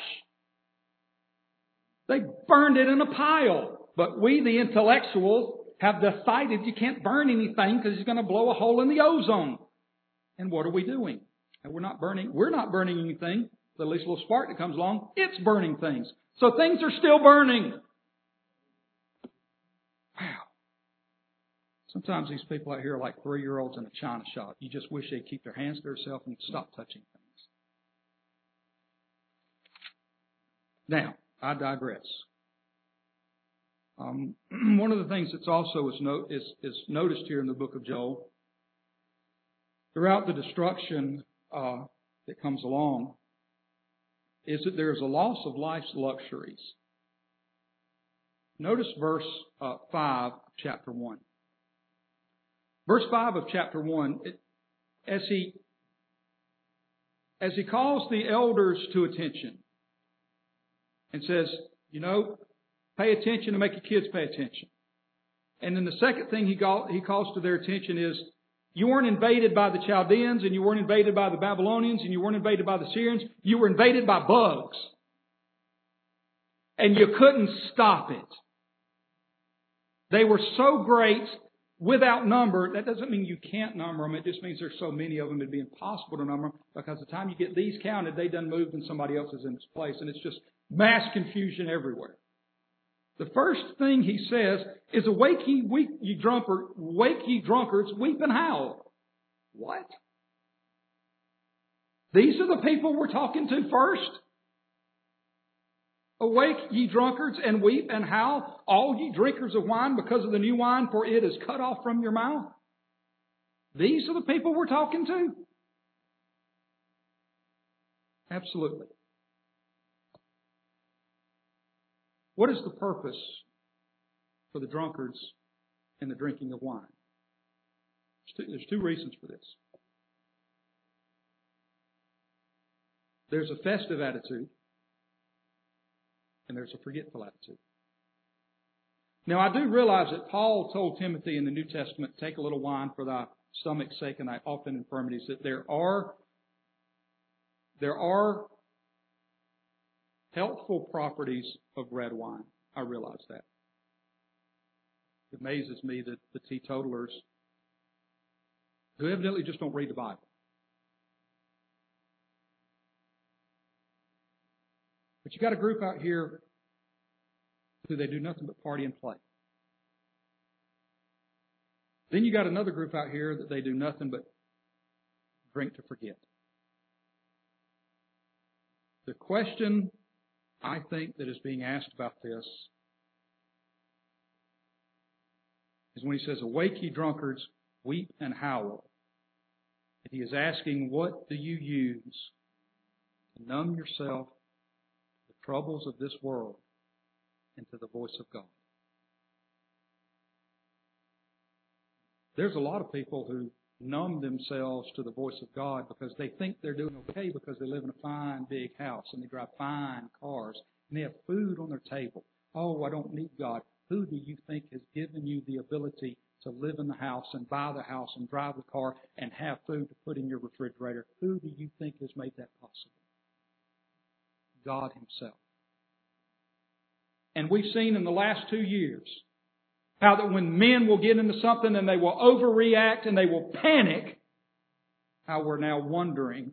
They burned it in a pile. But we, the intellectuals, have decided you can't burn anything because it's going to blow a hole in the ozone. And what are we doing? And we're not burning, we're not burning anything. The least little spark that comes along, it's burning things. So things are still burning. Wow. Sometimes these people out here are like three year olds in a china shop. You just wish they'd keep their hands to themselves and stop touching things. Now, I digress. Um, one of the things that's also is, note, is, is, noticed here in the book of Joel, throughout the destruction uh, that comes along, is that there is a loss of life's luxuries. Notice verse uh, 5 of chapter 1. Verse 5 of chapter 1, it, as he as he calls the elders to attention and says, you know, pay attention and make your kids pay attention. And then the second thing he, he calls to their attention is, you weren't invaded by the Chaldeans and you weren't invaded by the Babylonians and you weren't invaded by the Syrians. You were invaded by bugs. And you couldn't stop it. They were so great without number. That doesn't mean you can't number them. It just means there's so many of them it'd be impossible to number them because the time you get these counted, they done moved and somebody else is in its place. And it's just mass confusion everywhere. The first thing he says is, awake ye, weep, ye drunkard, wake ye drunkards, weep and howl. What? These are the people we're talking to first? Awake ye drunkards and weep and howl, all ye drinkers of wine because of the new wine, for it is cut off from your mouth. These are the people we're talking to? Absolutely. What is the purpose for the drunkards and the drinking of wine? There's two reasons for this. There's a festive attitude, and there's a forgetful attitude. Now, I do realize that Paul told Timothy in the New Testament, take a little wine for thy stomach's sake and thy often infirmities, that there are, there are healthful properties of red wine. I realize that. It amazes me that the teetotalers, who evidently just don't read the Bible, but you got a group out here who they do nothing but party and play. Then you got another group out here that they do nothing but drink to forget. The question I think that is being asked about this is when he says, Awake, ye drunkards, weep and howl. And he is asking, What do you use to numb yourself to the troubles of this world and to the voice of God? There's a lot of people who numb themselves to the voice of God because they think they're doing okay because they live in a fine big house and they drive fine cars and they have food on their table. Oh, I don't need God. Who do you think has given you the ability to live in the house and buy the house and drive the car and have food to put in your refrigerator? Who do you think has made that possible? God Himself. And we've seen in the last two years how that when men will get into something and they will overreact and they will panic, how we're now wondering,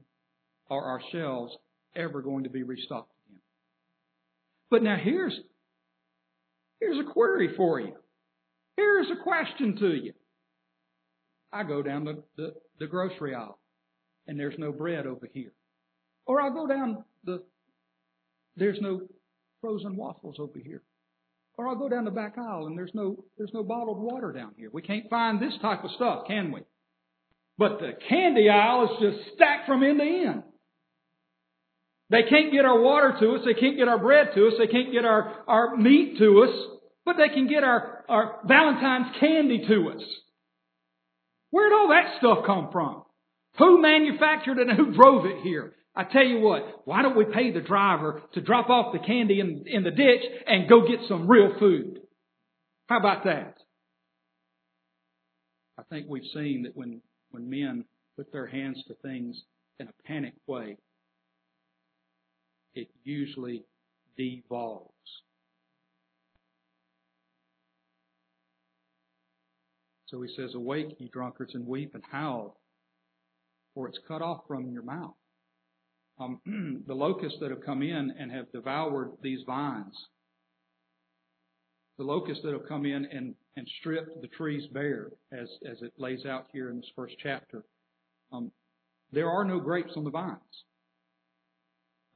are our shelves ever going to be restocked? But now here's, here's a query for you. Here's a question to you. I go down the, the, the grocery aisle and there's no bread over here. Or I'll go down the, there's no frozen waffles over here. Or I'll go down the back aisle and there's no, there's no bottled water down here. We can't find this type of stuff, can we? But the candy aisle is just stacked from end to end. They can't get our water to us. They can't get our bread to us. They can't get our, our meat to us. But they can get our, our Valentine's candy to us. Where'd all that stuff come from? Who manufactured it and who drove it here? I tell you what, why don't we pay the driver to drop off the candy in, in the ditch and go get some real food? How about that? I think we've seen that when, when men put their hands to things in a panicked way, it usually devolves. So he says, Awake, ye drunkards, and weep and howl, for it's cut off from your mouth um, the locusts that have come in and have devoured these vines, the locusts that have come in and, and stripped the trees bare, as, as it lays out here in this first chapter, um, there are no grapes on the vines.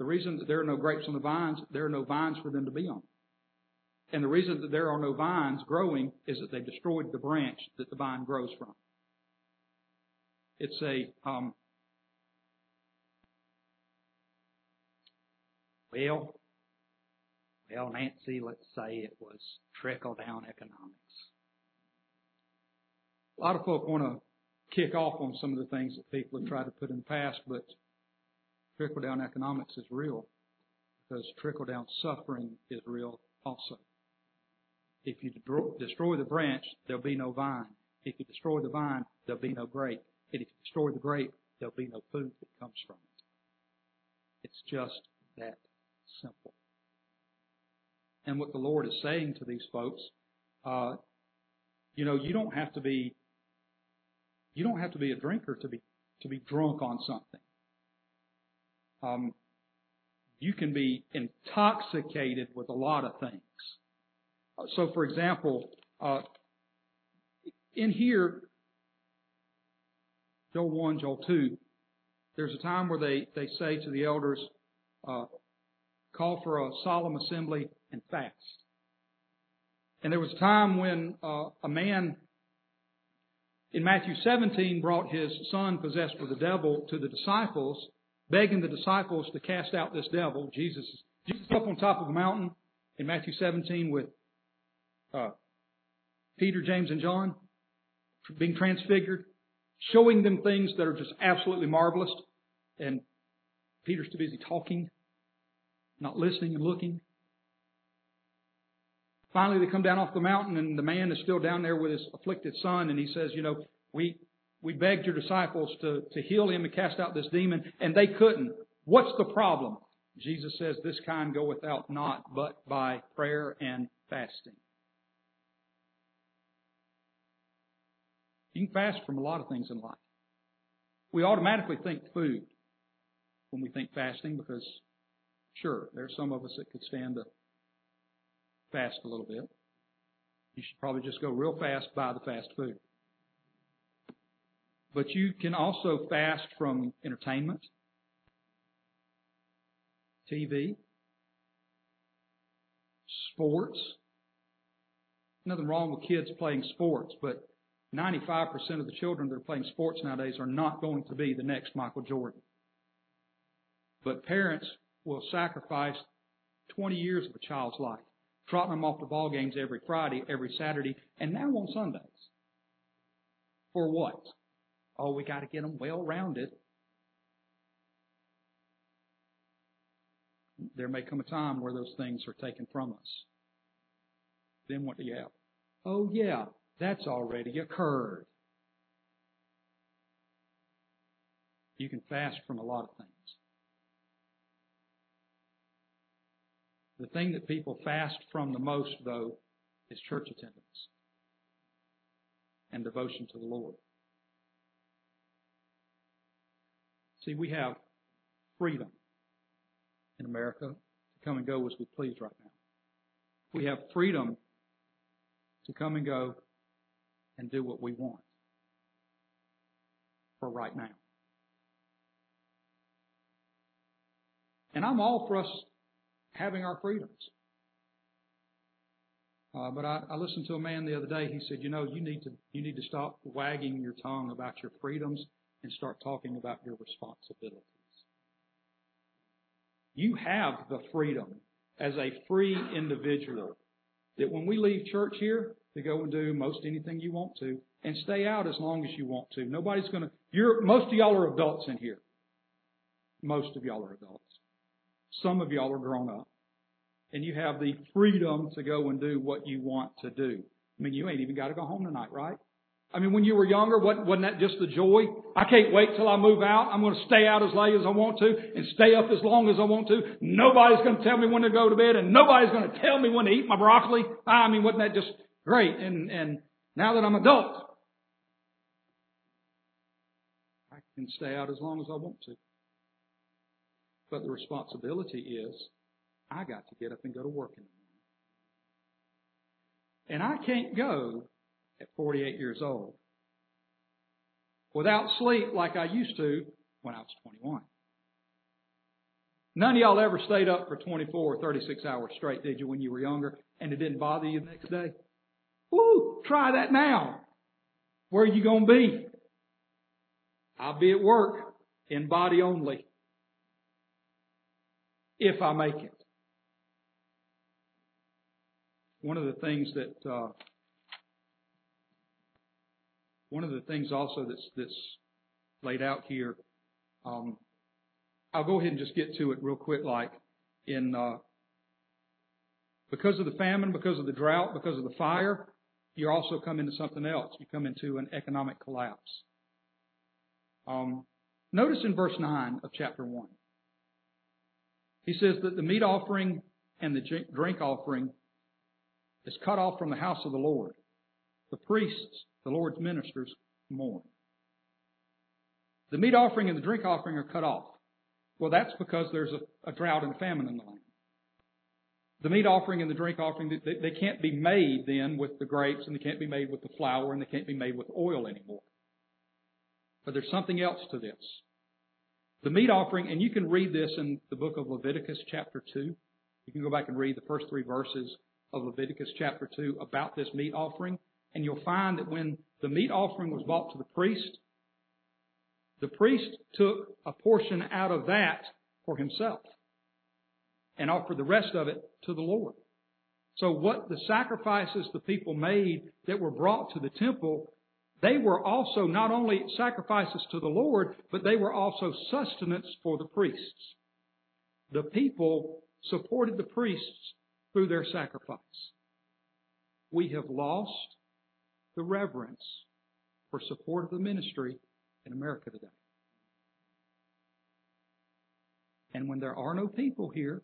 The reason that there are no grapes on the vines, there are no vines for them to be on. And the reason that there are no vines growing is that they destroyed the branch that the vine grows from. It's a um, Well, well, Nancy, let's say it was trickle down economics. A lot of folk want to kick off on some of the things that people have tried to put in the past, but trickle down economics is real because trickle down suffering is real also. If you destroy the branch, there'll be no vine. If you destroy the vine, there'll be no grape. And if you destroy the grape, there'll be no food that comes from it. It's just that simple. And what the Lord is saying to these folks, uh, you know, you don't have to be, you don't have to be a drinker to be to be drunk on something. Um, you can be intoxicated with a lot of things. Uh, so, for example, uh, in here, Joel 1, Joel 2, there's a time where they, they say to the elders, uh, call for a solemn assembly and fast. And there was a time when uh, a man in Matthew 17 brought his son possessed with the devil to the disciples, begging the disciples to cast out this devil. Jesus, Jesus up on top of a mountain in Matthew 17 with uh, Peter, James, and John, being transfigured, showing them things that are just absolutely marvelous. And Peter's too busy talking not listening and looking. Finally, they come down off the mountain, and the man is still down there with his afflicted son, and he says, You know, we, we begged your disciples to, to heal him and cast out this demon, and they couldn't. What's the problem? Jesus says, This kind goeth out not but by prayer and fasting. You can fast from a lot of things in life. We automatically think food when we think fasting because Sure, there's some of us that could stand to fast a little bit. You should probably just go real fast, buy the fast food. But you can also fast from entertainment, TV, sports. Nothing wrong with kids playing sports, but 95% of the children that are playing sports nowadays are not going to be the next Michael Jordan. But parents will sacrifice 20 years of a child's life, trotting them off to ball games every Friday, every Saturday, and now on Sundays. For what? Oh, we got to get them well rounded. There may come a time where those things are taken from us. Then what do you have? Oh, yeah, that's already occurred. You can fast from a lot of things. The thing that people fast from the most, though, is church attendance and devotion to the Lord. See, we have freedom in America to come and go as we please right now. We have freedom to come and go and do what we want for right now. And I'm all for us having our freedoms. Uh, but I, I listened to a man the other day. He said, "You know, you need to you need to stop wagging your tongue about your freedoms and start talking about your responsibilities. You have the freedom as a free individual that when we leave church here to go and do most anything you want to and stay out as long as you want to. Nobody's going to. You're most of y'all are adults in here. Most of y'all are adults. Some of y'all are grown up. And you have the freedom to go and do what you want to do. I mean, you ain't even got to go home tonight, right? I mean, when you were younger, wasn't, wasn't that just the joy? I can't wait till I move out. I'm going to stay out as late as I want to and stay up as long as I want to. Nobody's going to tell me when to go to bed and nobody's going to tell me when to eat my broccoli. I mean, wasn't that just great? And, and now that I'm adult, I can stay out as long as I want to. But the responsibility is I got to get up and go to work in the morning. And I can't go at 48 years old without sleep like I used to when I was 21. None of y'all ever stayed up for 24 or 36 hours straight, did you, when you were younger, and it didn't bother you the next day? Woo! Try that now. Where are you going to be? I'll be at work in body only if I make it. One of the things that uh, one of the things also that's that's laid out here, um, I'll go ahead and just get to it real quick. Like in uh, because of the famine, because of the drought, because of the fire, you also come into something else. You come into an economic collapse. Um, notice in verse nine of chapter one. He says that the meat offering and the drink offering is cut off from the house of the Lord. The priests, the Lord's ministers, mourn. The meat offering and the drink offering are cut off. Well, that's because there's a, a drought and famine in the land. The meat offering and the drink offering, they, they can't be made then with the grapes and they can't be made with the flour and they can't be made with oil anymore. But there's something else to this. The meat offering, and you can read this in the book of Leviticus chapter 2. You can go back and read the first three verses of Leviticus chapter 2 about this meat offering. And you'll find that when the meat offering was brought to the priest, the priest took a portion out of that for himself and offered the rest of it to the Lord. So what the sacrifices the people made that were brought to the temple they were also not only sacrifices to the Lord, but they were also sustenance for the priests. The people supported the priests through their sacrifice. We have lost the reverence for support of the ministry in America today. And when there are no people here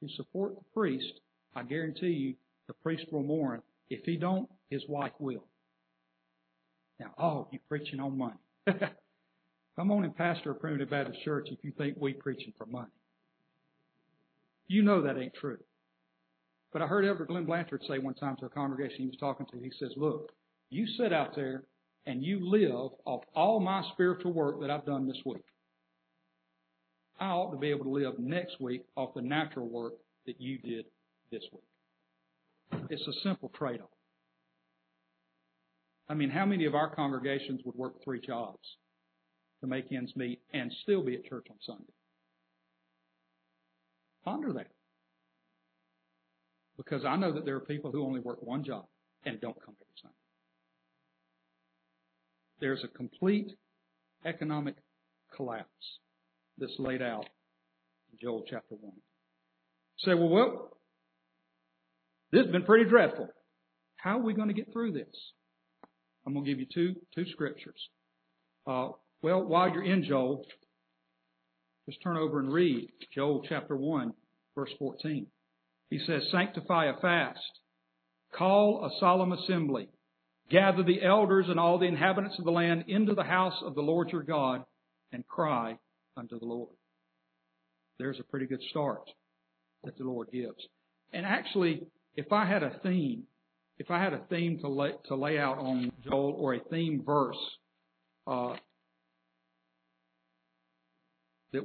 to support the priest, I guarantee you the priest will mourn. If he don't, his wife will. Now, oh, you preaching on money. Come on and pastor a primitive Baptist church if you think we preaching for money. You know that ain't true. But I heard Elder Glenn Blanchard say one time to a congregation he was talking to, he says, look, you sit out there and you live off all my spiritual work that I've done this week. I ought to be able to live next week off the natural work that you did this week. It's a simple trade-off. I mean, how many of our congregations would work three jobs to make ends meet and still be at church on Sunday? Ponder that. Because I know that there are people who only work one job and don't come every Sunday. there's a complete economic collapse that's laid out in Joel chapter 1. You say, well, well, this has been pretty dreadful. How are we going to get through this? I'm going to give you two, two scriptures. Uh, well, while you're in Joel, just turn over and read Joel chapter 1, verse 14. He says, Sanctify a fast, call a solemn assembly, gather the elders and all the inhabitants of the land into the house of the Lord your God, and cry unto the Lord. There's a pretty good start that the Lord gives. And actually, if I had a theme, if I had a theme to lay, to lay out on Joel or a theme verse uh, that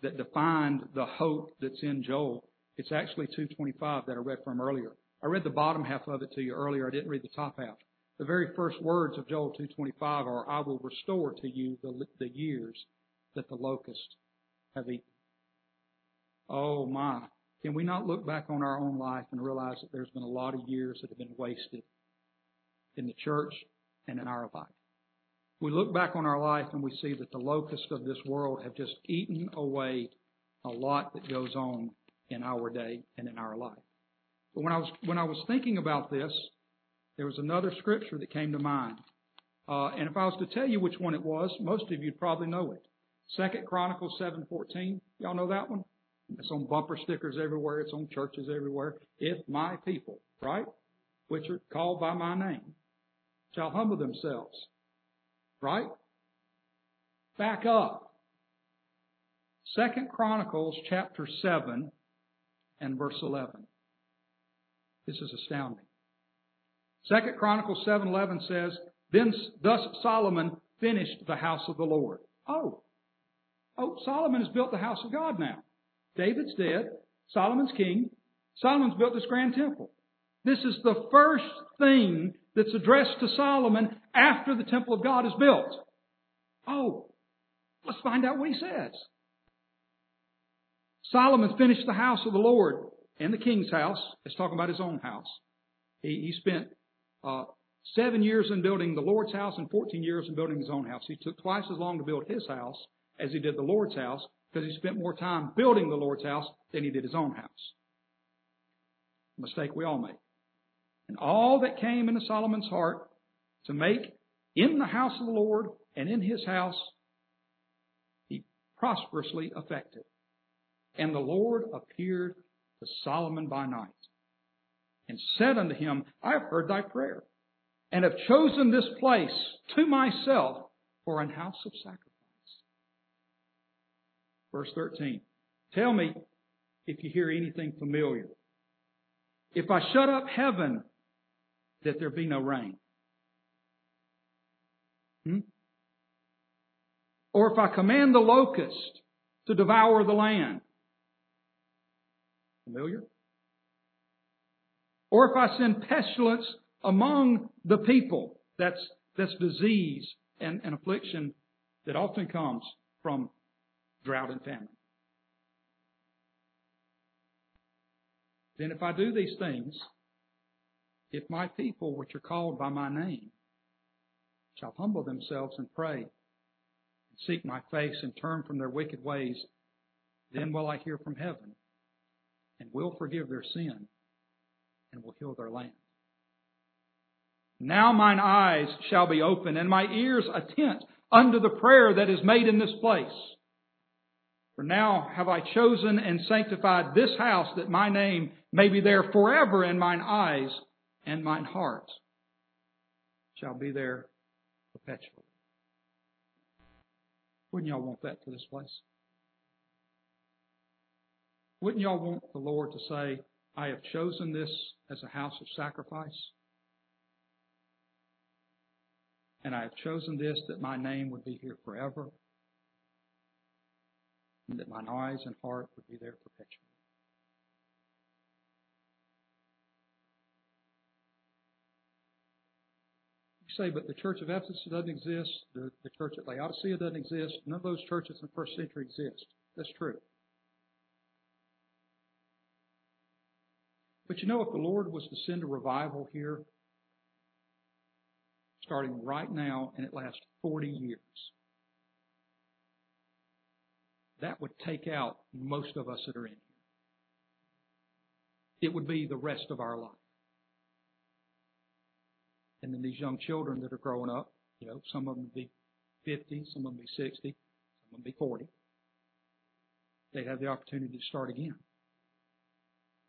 that defined the hope that's in Joel, it's actually 225 that I read from earlier. I read the bottom half of it to you earlier. I didn't read the top half. The very first words of Joel 225 are, I will restore to you the, the years that the locusts have eaten. Oh my. Can we not look back on our own life and realize that there's been a lot of years that have been wasted in the church and in our life? We look back on our life and we see that the locusts of this world have just eaten away a lot that goes on in our day and in our life. But when I was when I was thinking about this, there was another scripture that came to mind. Uh, and if I was to tell you which one it was, most of you'd probably know it. Second Chronicles seven fourteen. Y'all know that one? It's on bumper stickers everywhere. It's on churches everywhere. If my people, right, which are called by my name, shall humble themselves, right? Back up. Second Chronicles chapter 7 and verse 11. This is astounding. Second Chronicles 7:11 says, "Then thus Solomon finished the house of the Lord." Oh. Oh, Solomon has built the house of God now. David's dead. Solomon's king. Solomon's built this grand temple. This is the first thing that's addressed to Solomon after the temple of God is built. Oh, let's find out what he says. Solomon finished the house of the Lord and the king's house. It's talking about his own house. He, he spent uh, seven years in building the Lord's house and 14 years in building his own house. He took twice as long to build his house as he did the Lord's house because he spent more time building the Lord's house than he did his own house. Mistake we all make. And all that came into Solomon's heart to make in the house of the Lord and in his house, he prosperously effected. And the Lord appeared to Solomon by night and said unto him, I have heard thy prayer and have chosen this place to myself for an house of sacrifice. Verse 13. Tell me if you hear anything familiar. If I shut up heaven, that there be no rain. Hmm? Or if I command the locust to devour the land. Familiar? Or if I send pestilence among the people, that's, that's disease and, and affliction that often comes from drought and famine. Then if I do these things, if my people, which are called by my name, shall humble themselves and pray, and seek my face and turn from their wicked ways, then will I hear from heaven, and will forgive their sin, and will heal their land. Now mine eyes shall be open, and my ears attent unto the prayer that is made in this place. For now have I chosen and sanctified this house that my name may be there forever in mine eyes and mine heart shall be there perpetually. Wouldn't y'all want that for this place? Wouldn't y'all want the Lord to say, I have chosen this as a house of sacrifice? And I have chosen this that my name would be here forever and that mine eyes and heart would be there perpetually. You say, but the church of Ephesus doesn't exist, the, the church at Laodicea doesn't exist, none of those churches in the first century exist. That's true. But you know, if the Lord was to send a revival here, starting right now and it lasts 40 years. That would take out most of us that are in here. It would be the rest of our life. And then these young children that are growing up, you know, some of them will be 50, some of them will be 60, some of them will be 40. They'd have the opportunity to start again.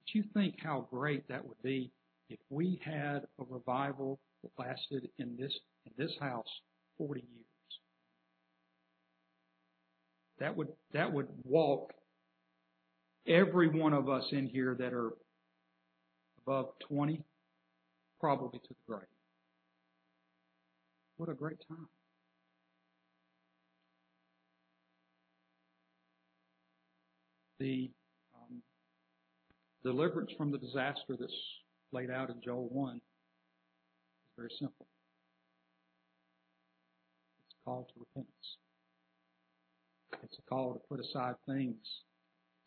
But you think how great that would be if we had a revival that lasted in this in this house 40 years. That would that would walk every one of us in here that are above 20 probably to the grave. What a great time. The deliverance from the disaster that's laid out in Joel 1 is very simple. It's a call to repentance. It's a call to put aside things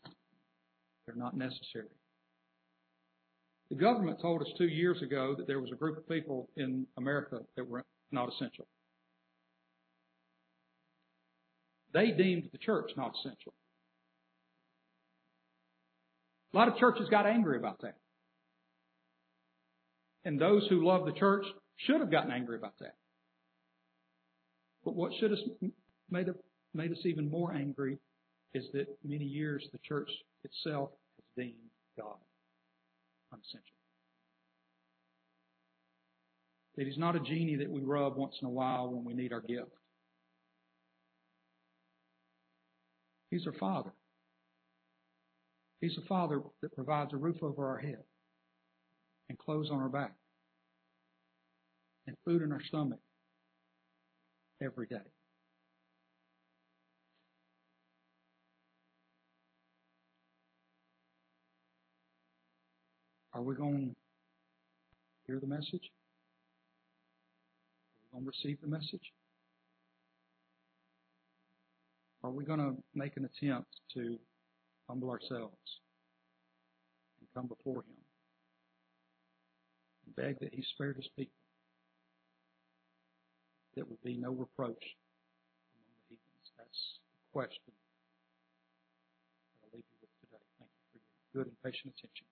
that are not necessary. The government told us two years ago that there was a group of people in America that were not essential. They deemed the church not essential. A lot of churches got angry about that. And those who love the church should have gotten angry about that. But what should have made, made us even more angry is that many years the church itself has deemed God unessential. That He's not a genie that we rub once in a while when we need our gift. He's our Father. He's a Father that provides a roof over our head and clothes on our back and food in our stomach every day. Are we going to hear the message? Are we going to receive the message? Are we going to make an attempt to humble ourselves and come before Him and beg that He spare His people? That would be no reproach among the heathens. That's the question that I'll leave you with today. Thank you for your good and patient attention.